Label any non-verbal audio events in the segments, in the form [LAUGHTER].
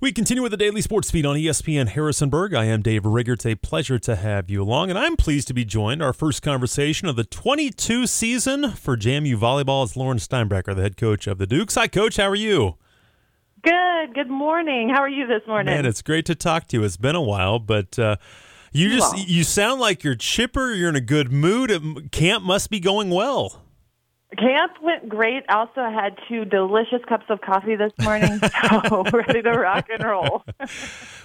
We continue with the daily sports feed on ESPN Harrisonburg. I am Dave Rigger. It's a pleasure to have you along, and I'm pleased to be joined. Our first conversation of the 22 season for JMU volleyball is Lauren Steinbrecher, the head coach of the Dukes. Hi, coach. How are you? Good. Good morning. How are you this morning? Man, it's great to talk to you. It's been a while, but uh, you just Well. you sound like you're chipper. You're in a good mood. It- Camp must be going well. Camp went great. I also had two delicious cups of coffee this morning, [LAUGHS] so [LAUGHS] ready to rock and roll. [LAUGHS]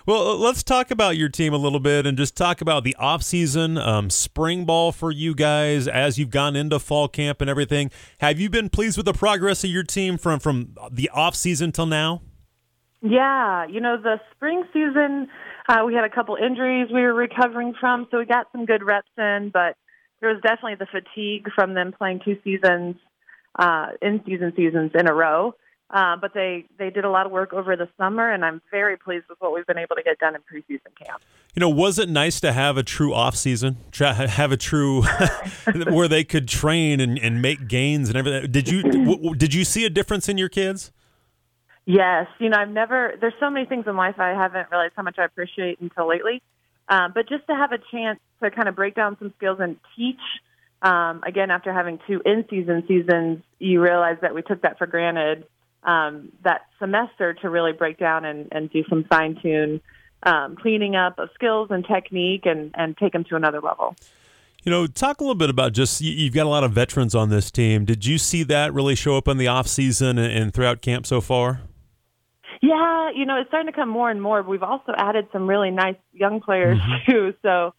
Well, uh, let's talk about your team a little bit and just talk about the off-season um, spring ball for you guys as you've gone into fall camp and everything. Have you been pleased with the progress of your team from from the off-season till now? Yeah, you know the spring season, uh, we had a couple injuries we were recovering from, so we got some good reps in, but there was definitely the fatigue from them playing two seasons, uh, in season seasons in a row. Uh, but they they did a lot of work over the summer, and I'm very pleased with what we've been able to get done in preseason camp. You know, was it nice to have a true off-season, have a true [LAUGHS] where they could train and, and make gains and everything? Did you [CLEARS THROAT] did you see a difference in your kids? Yes, you know, I've never. There's so many things in life I haven't realized how much I appreciate until lately. Um, but just to have a chance to kind of break down some skills and teach. Um, again, after having two in-season seasons, you realize that we took that for granted. Um, that semester to really break down and, and do some fine tune um, cleaning up of skills and technique and, and take them to another level. You know, talk a little bit about just you- you've got a lot of veterans on this team. Did you see that really show up in the off-season and, and throughout camp so far? Yeah, you know, it's starting to come more and more. We've also added some really nice young players Mm-hmm. [LAUGHS] too. So,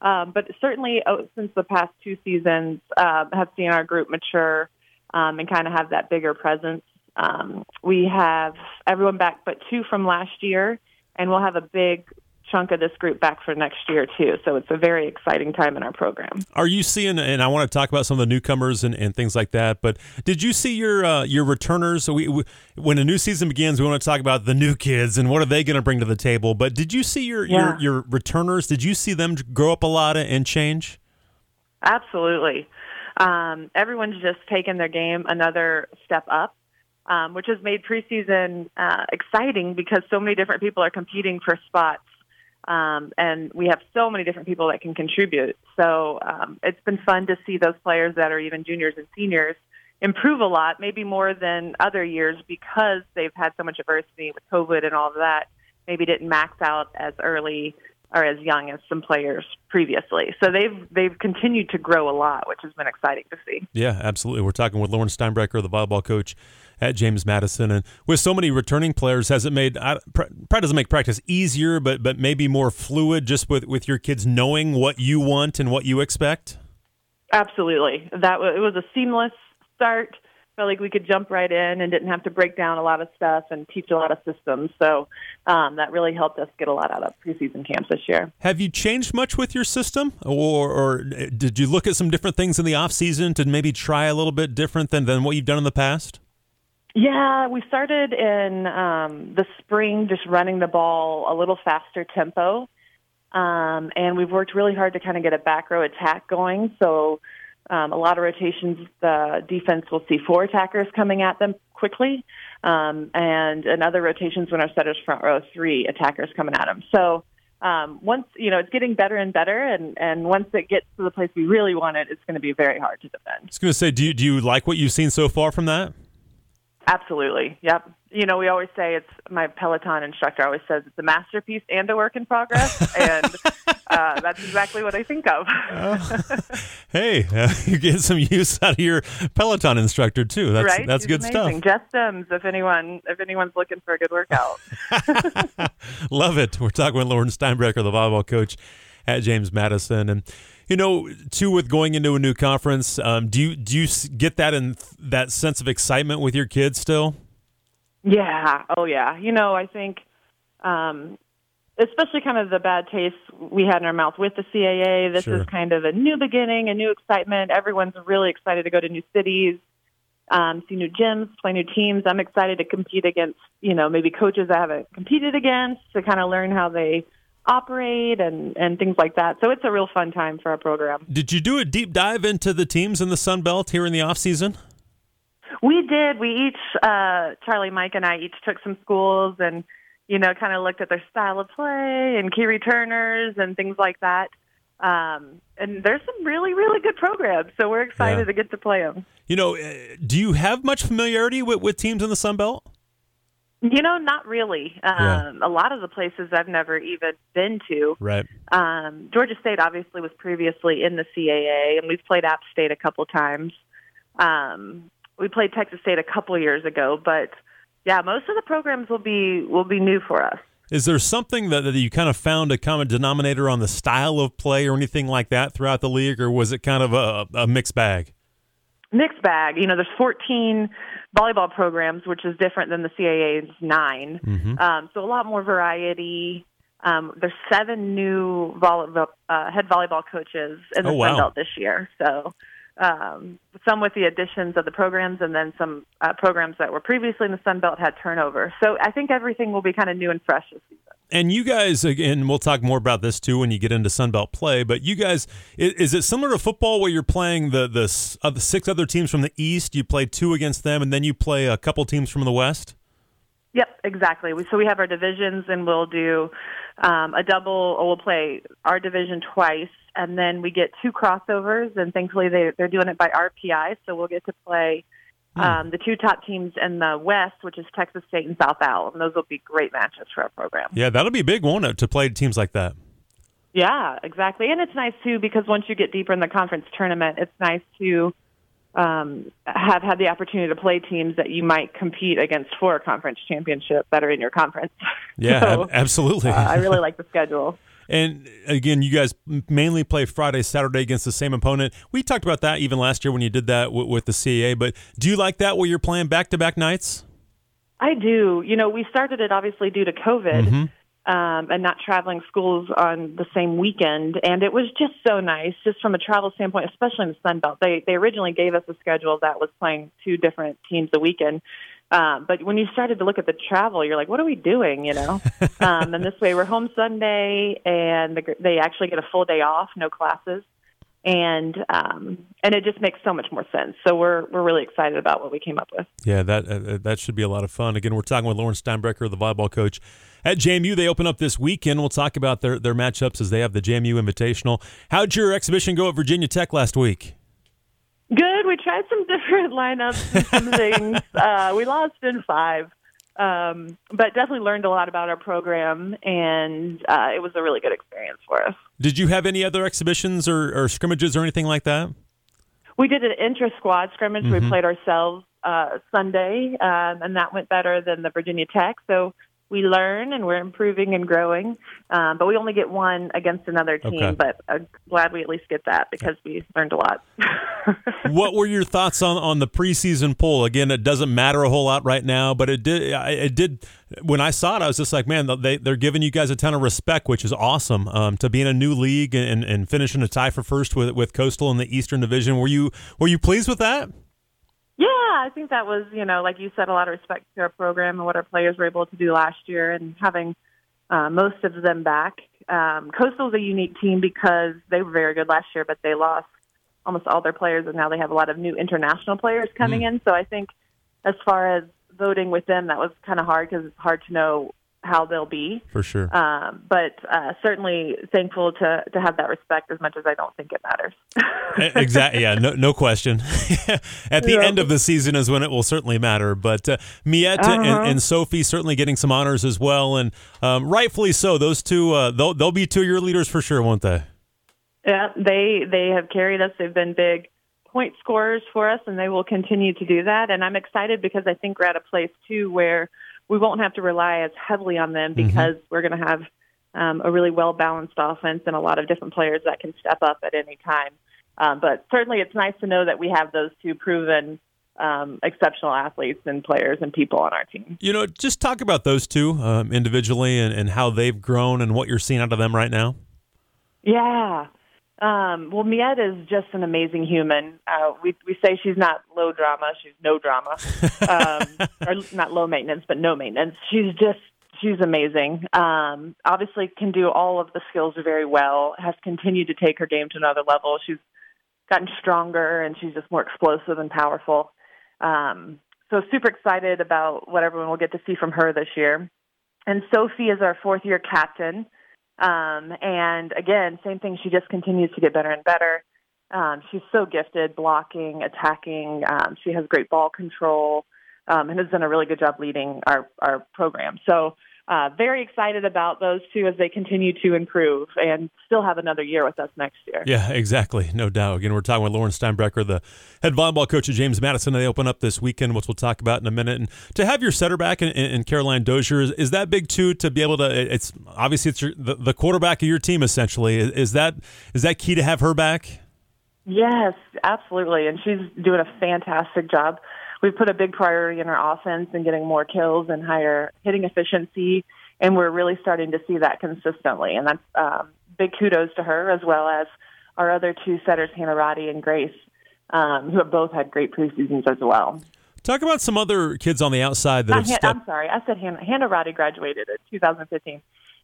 um, but certainly oh, since the past two seasons, uh, have seen our group mature um, and kind of have that bigger presence. Um, we have everyone back but two from last year, and we'll have a big chunk of this group back for next year too. So it's a very exciting time in our program. Are you seeing? And I want to talk about some of the newcomers and, and things like that. But did you see your uh, your returners? So we, we, when a new season begins, we want to talk about the new kids and what are they going to bring to the table. But did you see your Yeah. your, your returners? Did you see them grow up a lot and change? Absolutely. Um, everyone's just taken their game another step up, um, which has made preseason uh, exciting because so many different people are competing for spots. Um, and we have so many different people that can contribute. So um, it's been fun to see those players that are even juniors and seniors improve a lot, maybe more than other years because they've had so much adversity with COVID and all of that. Maybe didn't max out as early or as young as some players previously. So they've they've continued to grow a lot, which has been exciting to see. Yeah, absolutely. We're talking with Lauren Steinbrecher, the volleyball coach at James Madison, and with so many returning players, has it made probably doesn't make practice easier, but but maybe more fluid, just with with your kids knowing what you want and what you expect. Absolutely, that it was a seamless start. Felt like we could jump right in and didn't have to break down a lot of stuff and teach a lot of systems. So um, that really helped us get a lot out of preseason camps this year. Have you changed much with your system, or, or did you look at some different things in the off season to maybe try a little bit different than, than what you've done in the past? Yeah, we started in um, the spring just running the ball a little faster tempo. Um, and we've worked really hard to kind of get a back row attack going. So um, a lot of rotations, the defense will see four attackers coming at them quickly. Um, and in other rotations, when our setters front row, three attackers coming at them. So um, once, you know, it's getting better and better. And, and once it gets to the place we really want it, it's going to be very hard to defend. I was going to say, do you, do you like what you've seen so far from that? Absolutely. Yep. You know, we always say it's my Peloton instructor always says it's a masterpiece and a work in progress, [LAUGHS] and uh, that's exactly what I think of. [LAUGHS] Hey, uh, [LAUGHS] you get some use out of your Peloton instructor too. That's right? that's good amazing. Jess Sims, if anyone if anyone's looking for a good workout. Love it. We're talking with Lauren Steinbrecher, the volleyball coach at James Madison, and you know, too, with going into a new conference, um, do you do you get that in that sense of excitement with your kids still? Yeah. Oh, yeah. You know, I think, um, especially kind of the bad taste we had in our mouth with the CAA. This Sure. is kind of a new beginning, a new excitement. Everyone's really excited to go to new cities, um, see new gyms, play new teams. I'm excited to compete against, you know, maybe coaches I haven't competed against to kind of learn how they operate and, and things like that. So it's a real fun time for our program. Did you do a deep dive into the teams in the Sun Belt here in the off season? We did. We each, uh, Charlie, Mike, and I each took some schools and, you know, kind of looked at their style of play and key returners and things like that. Um, and there's some really, really good programs, so we're excited Yeah. to get to play them. You know, uh, do you have much familiarity with, with teams in the Sun Belt? You know, not really. Yeah. Um, A lot of the places I've never even been to. Right. Um, Georgia State obviously was previously in the CAA, and we've played App State a couple times. Um, we played Texas State a couple years ago, but yeah, most of the programs will be will be new for us. Is there something that, that you kind of found a common denominator on the style of play or anything like that throughout the league, or was it kind of a, a mixed bag? Mixed bag. You know, there's 14 volleyball programs, which is different than the CAA's 9 Mm-hmm. Um, so a lot more variety. Um, there's seven new volley, uh, head volleyball coaches in the Oh, wow. Sun Belt this year. So um, some with the additions of the programs, and then some uh, programs that were previously in the Sun Belt had turnover. So I think everything will be kind of new and fresh this season. And you guys, again, we'll talk more about this too when you get into Sunbelt play. But you guys, is, is it similar to football where you're playing the the, uh, the six other teams from the East? You play two against them, and then you play a couple teams from the West. Yep, exactly. So we have our divisions, and we'll do um, a double. We'll play our division twice, and then we get two crossovers. And thankfully, they they're doing it by RPI, so we'll get to play um, the two top teams in the West, which is Texas State and South Al, and those will be great matches for our program. Yeah, that'll be big, won't it, to play teams like that? Yeah, exactly. And it's nice too because once you get deeper in the conference tournament, it's nice to um, have had the opportunity to play teams that you might compete against for a conference championship that are in your conference. [LAUGHS] Yeah, So, ab- absolutely. uh, I really [LAUGHS] like the schedule. And again, you guys mainly play Friday, Saturday against the same opponent. We talked about that even last year when you did that w- with the CAA. But do you like that where you're playing back to back nights? I do. You know, we started it obviously due to COVID Mm-hmm. um, and not traveling schools on the same weekend, and it was just so nice, just from a travel standpoint, especially in the Sun Belt. They they originally gave us a schedule that was playing two different teams a weekend. Um, but when you started to look at the travel, you're like, what are we doing? You know, [LAUGHS] um, and this way we're home Sunday, and the, they actually get a full day off, no classes, and um, and it just makes so much more sense. So we're we're really excited about what we came up with. Yeah, that uh, that should be a lot of fun. Again, we're talking with Lauren Steinbrecher, the volleyball coach at JMU. They open up this weekend. We'll talk about their their matchups as they have the JMU Invitational. How'd your exhibition go at Virginia Tech last week? Good. We tried some [LAUGHS] different lineups and some [LAUGHS] things. Uh, we lost in five, um, but definitely learned a lot about our program, and uh, it was a really good experience for us. Did you have any other exhibitions or, or scrimmages or anything like that? We did an intra squad scrimmage. We played ourselves uh, Sunday, um, and that went better than the Virginia Tech. So we learn and we're improving and growing. Um, but we only get one against another team. Okay. But uh, glad we at least get that because we learned a lot. [LAUGHS] what were your thoughts on, on the preseason poll? Again, it doesn't matter a whole lot right now, but it did. It did. When I saw it, I was just like, man, they they're giving you guys a ton of respect, which is awesome. Um, to be in a new league and, and finishing a tie for first with with Coastal in the Eastern Division, were you were you pleased with that? Yeah, I think that was, you know, like you said, a lot of respect to our program and what our players were able to do last year and having uh, most of them back. Um, Coastal's a unique team because they were very good last year, but they lost almost all their players, and now they have a lot of new international players coming in. So I think as far as voting with them, that was kind of hard because it's hard to know how they'll be. For sure. Um, but uh, certainly thankful to, to have that respect as much as I don't think it matters. exactly. Yeah. No. No question. [LAUGHS] At the end of the season is when it will certainly matter. But uh, Miette and, Uh-huh. and Sophie certainly getting some honors as well, and um, rightfully so. Those two, uh, they'll they'll be two of your leaders for sure, won't they? Yeah, they they have carried us. They've been big point scorers for us, and they will continue to do that. And I'm excited because I think we're at a place too where we won't have to rely as heavily on them because we're going to have um, a really well balanced offense and a lot of different players that can step up at any time. Um, but certainly, it's nice to know that we have those two proven um, exceptional athletes and players and people on our team. You know, just talk about those two um, individually and, and how they've grown and what you're seeing out of them right now. Yeah. Um, well, Miette is just an amazing human. Uh, we we say she's not low drama; she's no drama, um, [LAUGHS] or not low maintenance, but no maintenance. She's just she's amazing. Um, obviously, can do all of the skills very well. Has continued to take her game to another level. She's gotten stronger, and she's just more explosive and powerful. Um, so, super excited about what everyone will get to see from her this year. and Sophie is our fourth year captain. Um, and again, same thing. She just continues to get better and better. Um, she's so gifted, blocking, attacking. Um, she has great ball control, um, and has done a really good job leading our our program. So uh, very excited about those two as they continue to improve and still have another year with us next year. Yeah, exactly. No doubt. Again, we're talking with Lauren Steinbrecher, the head volleyball coach at James Madison. They open up this weekend, which we'll talk about in a minute. And to have your setter back in, in Caroline Dozier, is, is, that big too? To be able to, it's obviously it's your, the, the quarterback of your team essentially. Is, is that is that key to have her back? Yes, absolutely. And she's doing a fantastic job we've put a big priority in our offense and getting more kills and higher hitting efficiency, and we're really starting to see that consistently. And that's um, big kudos to her as well as our other two setters, Hannah Roddy and Grace, um, who have both had great preseasons as well. Talk about some other kids on the outside that have Han- stepped. I'm sorry, I said Hannah. Hannah Roddy graduated in 2015.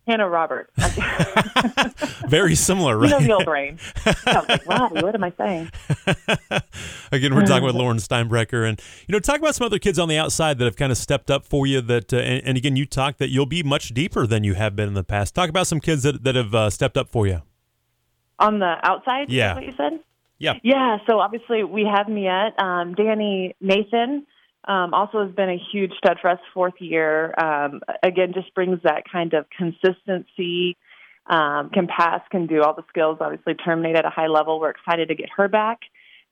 Hannah Roberts. [LAUGHS] Very similar, right? You know the old brain. I was like, Roddy, what am I saying? [LAUGHS] Again, we're talking with [LAUGHS] Lauren Steinbrecher, and you know, talk about some other kids on the outside that have kind of stepped up for you. That, uh, and, and, again, you talked that you'll be much deeper than you have been in the past. Talk about some kids that that have uh, stepped up for you. On the outside, yeah. what you said? Yeah. Yeah. So obviously we have Miette, um, Danny Nathan. Um, also has been a huge stud for us fourth year. Um, again, just brings that kind of consistency. Um, can pass, can do all the skills. Obviously, terminate at a high level. We're excited to get her back.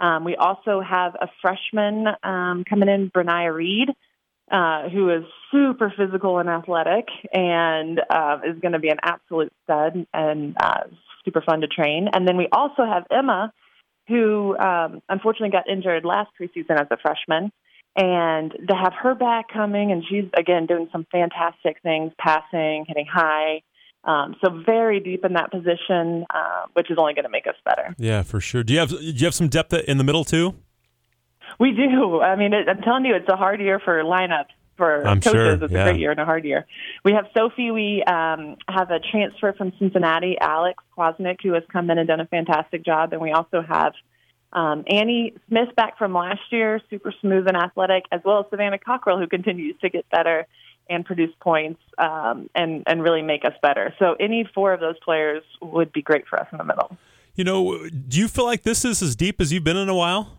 Um, we also have a freshman um, coming in, Brenia Reed, uh, who is super physical and athletic, and uh, is going to be an absolute stud and uh, super fun to train. And then we also have Emma, who um, unfortunately got injured last preseason as a freshman and to have her back coming and she's again doing some fantastic things passing hitting high um, so very deep in that position uh, which is only going to make us better. Yeah for sure. Do you have do you have some depth in the middle too? We do. I mean it, i'm telling you it's a hard year for lineups for I'm coaches. sure, it's yeah. a great year and a hard year. We have sophie. We um, have a transfer from cincinnati alex kwasnick who has come in and done a fantastic job and we also have um, Annie Smith back from last year, super smooth and athletic, as well as Savannah Cockrell, who continues to get better and produce points um, and and really make us better. So any four of those players would be great for us in the middle. You know, do you feel like this is as deep as you've been in a while?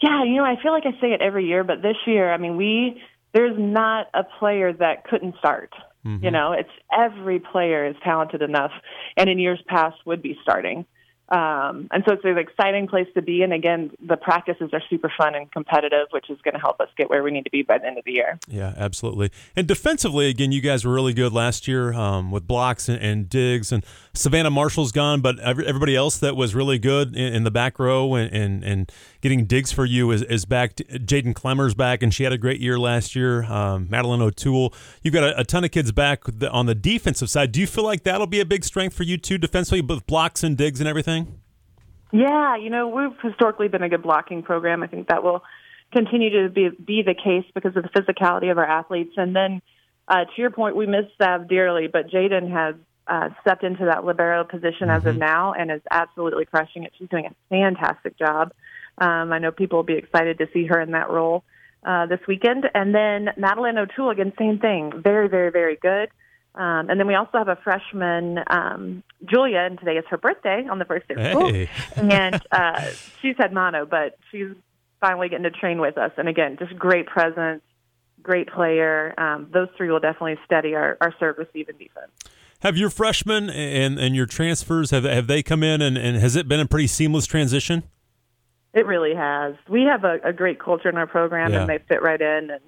Yeah, you know, I feel like I say it every year, but this year, I mean, we there's not a player that couldn't start. Mm-hmm. You know, it's every player is talented enough, and in years past would be starting. Um, and so it's an exciting place to be. And again, the practices are super fun and competitive, which is going to help us get where we need to be by the end of the year. Yeah, absolutely. And defensively, again, you guys were really good last year um, with blocks and, and, digs. And Savannah Marshall's gone, but everybody else that was really good in, in the back row and, and, and, getting digs for you is, is back. Jaden Clemmer's back, and she had a great year last year. Um, Madeline O'Toole. You've got a, a, ton of kids back on the defensive side. Do you feel like that'll be a big strength for you too, defensively, with blocks and digs and everything? Yeah, you know, we've historically been a good blocking program. I think that will continue to be be the case because of the physicality of our athletes. And then, uh, to your point, we miss Sav dearly, but Jaden has uh, stepped into that libero position mm-hmm. as of now and is absolutely crushing it. She's doing a fantastic job. Um, I know people will be excited to see her in that role uh, this weekend. And then Madeline O'Toole, again, same thing. Very, very, very good. Um, and then we also have a freshman, um, Julia, and today is her birthday on the first day of school. Hey. and uh, she's had mono, but she's finally getting to train with us. And again, just great presence, great player. Um, those three will definitely steady our, our serve, receive, and defense. Have your freshmen and, and your transfers have have they come in and, and has it been a pretty seamless transition? It really has. We have a, a great culture in our program, Yeah. and they fit right in. And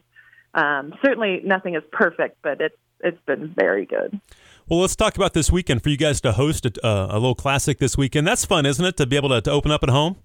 um, certainly, nothing is perfect, but it's it's been very good. Well, let's talk about this weekend for you guys to host a, uh, a little classic this weekend. That's fun, isn't it, to be able to, to open up at home?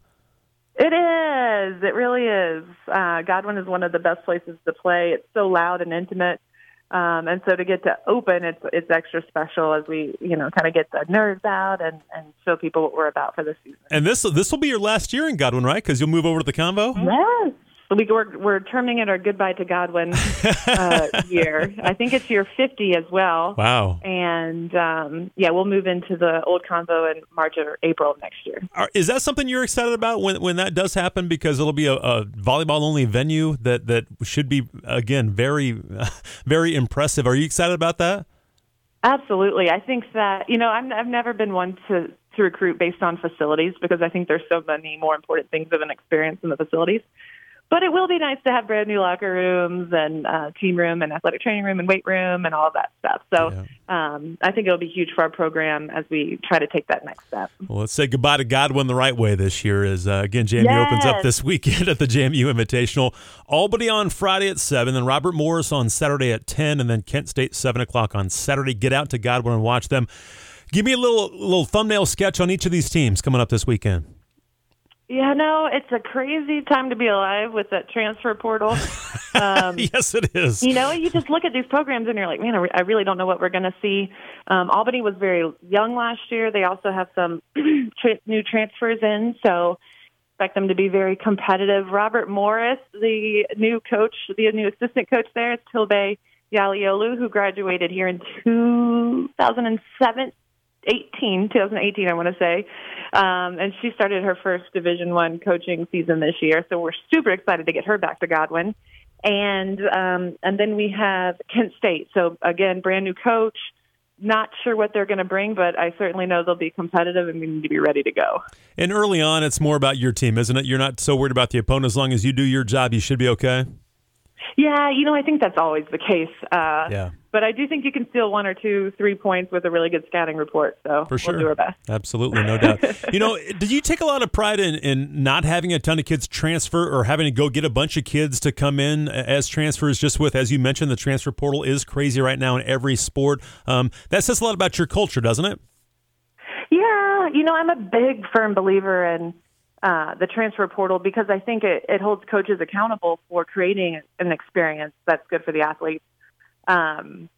It is. It really is. Uh, Godwin is one of the best places to play. It's so loud and intimate. Um, and so to get to open, it's it's extra special as we you know kind of get the nerves out and, and show people what we're about for the season. And this this will be your last year in Godwin, right? Because you'll move over to the Convo. Yes, we, we're, we're terming it our goodbye to Godwin [LAUGHS] uh, year. I think it's year 50 as well. Wow. And um, yeah, we'll move into the old convo in March or April of next year. Is that something you're excited about when, when that does happen? Because it'll be a, a volleyball only venue that, that should be, again, very, [LAUGHS] very impressive. Are you excited about that? Absolutely. I think that, you know, I'm, I've never been one to, to recruit based on facilities because I think there's so many more important things of an experience in the facilities. But it will be nice to have brand new locker rooms and uh, team room and athletic training room and weight room and all of that stuff. So yeah. um, I think it'll be huge for our program as we try to take that next step. Well, let's say goodbye to Godwin the right way this year. As uh, again, JMU yes. opens up this [LAUGHS] weekend at the JMU Invitational. Albany on Friday at seven, then Robert Morris on Saturday at ten, and then Kent State seven o'clock on Saturday. Get out to Godwin and watch them. Give me a little little thumbnail sketch on each of these teams coming up this weekend. Yeah, no, it's a crazy time to be alive with that transfer portal. [LAUGHS] Um, yes, it is. You know, you just look at these programs and you're like, man, I really don't know what we're going to see. Um, Albany was very young last year. They also have some [CLEARS THROAT] tra- new transfers in, so expect them to be very competitive. Robert Morris, the new coach, the new assistant coach there, is Tilbe Yaliolu, who graduated here in 2007, 18, 2018, I want to say, um, and she started her first Division One coaching season this year. So we're super excited to get her back to Godwin, and um, and then we have Kent State. So again, brand new coach. Not sure what they're going to bring, but I certainly know they'll be competitive and we need to be ready to go. And early on, it's more about your team, isn't it? You're not so worried about the opponent. As long as you do your job, you should be okay. Yeah, you know, I think that's always the case. Uh, yeah. But I do think you can steal one or two, three points with a really good scouting report. So For sure. we'll do our best. Absolutely, no doubt. [LAUGHS] you know, did you take a lot of pride in, in not having a ton of kids transfer or having to go get a bunch of kids to come in as transfers? Just with, as you mentioned, the transfer portal is crazy right now in every sport. Um, that says a lot about your culture, doesn't it? Yeah, you know, I'm a big, firm believer in uh, the transfer portal because I think it, it holds coaches accountable for creating an experience that's good for the athletes. Um,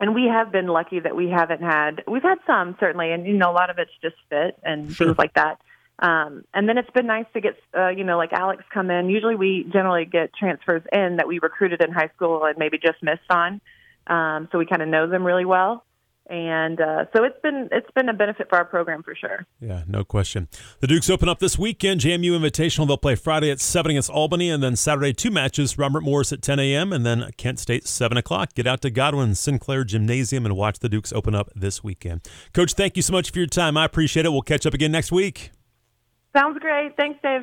and we have been lucky that we haven't had, we've had some certainly, and you know, a lot of it's just fit and sure. things like that. Um, and then it's been nice to get, uh, you know, like Alex come in. Usually we generally get transfers in that we recruited in high school and maybe just missed on. Um, so we kind of know them really well and uh, so it's been it's been a benefit for our program for sure. Yeah, no question. The Dukes open up this weekend. JMU Invitational. They'll play Friday at seven against Albany, and then Saturday two matches. Robert Morris at 10 a.m. and then Kent State seven o'clock. Get out to Godwin Sinclair Gymnasium and watch the Dukes open up this weekend. Coach, thank you so much for your time. I appreciate it. We'll catch up again next week. Sounds great. Thanks, Dave.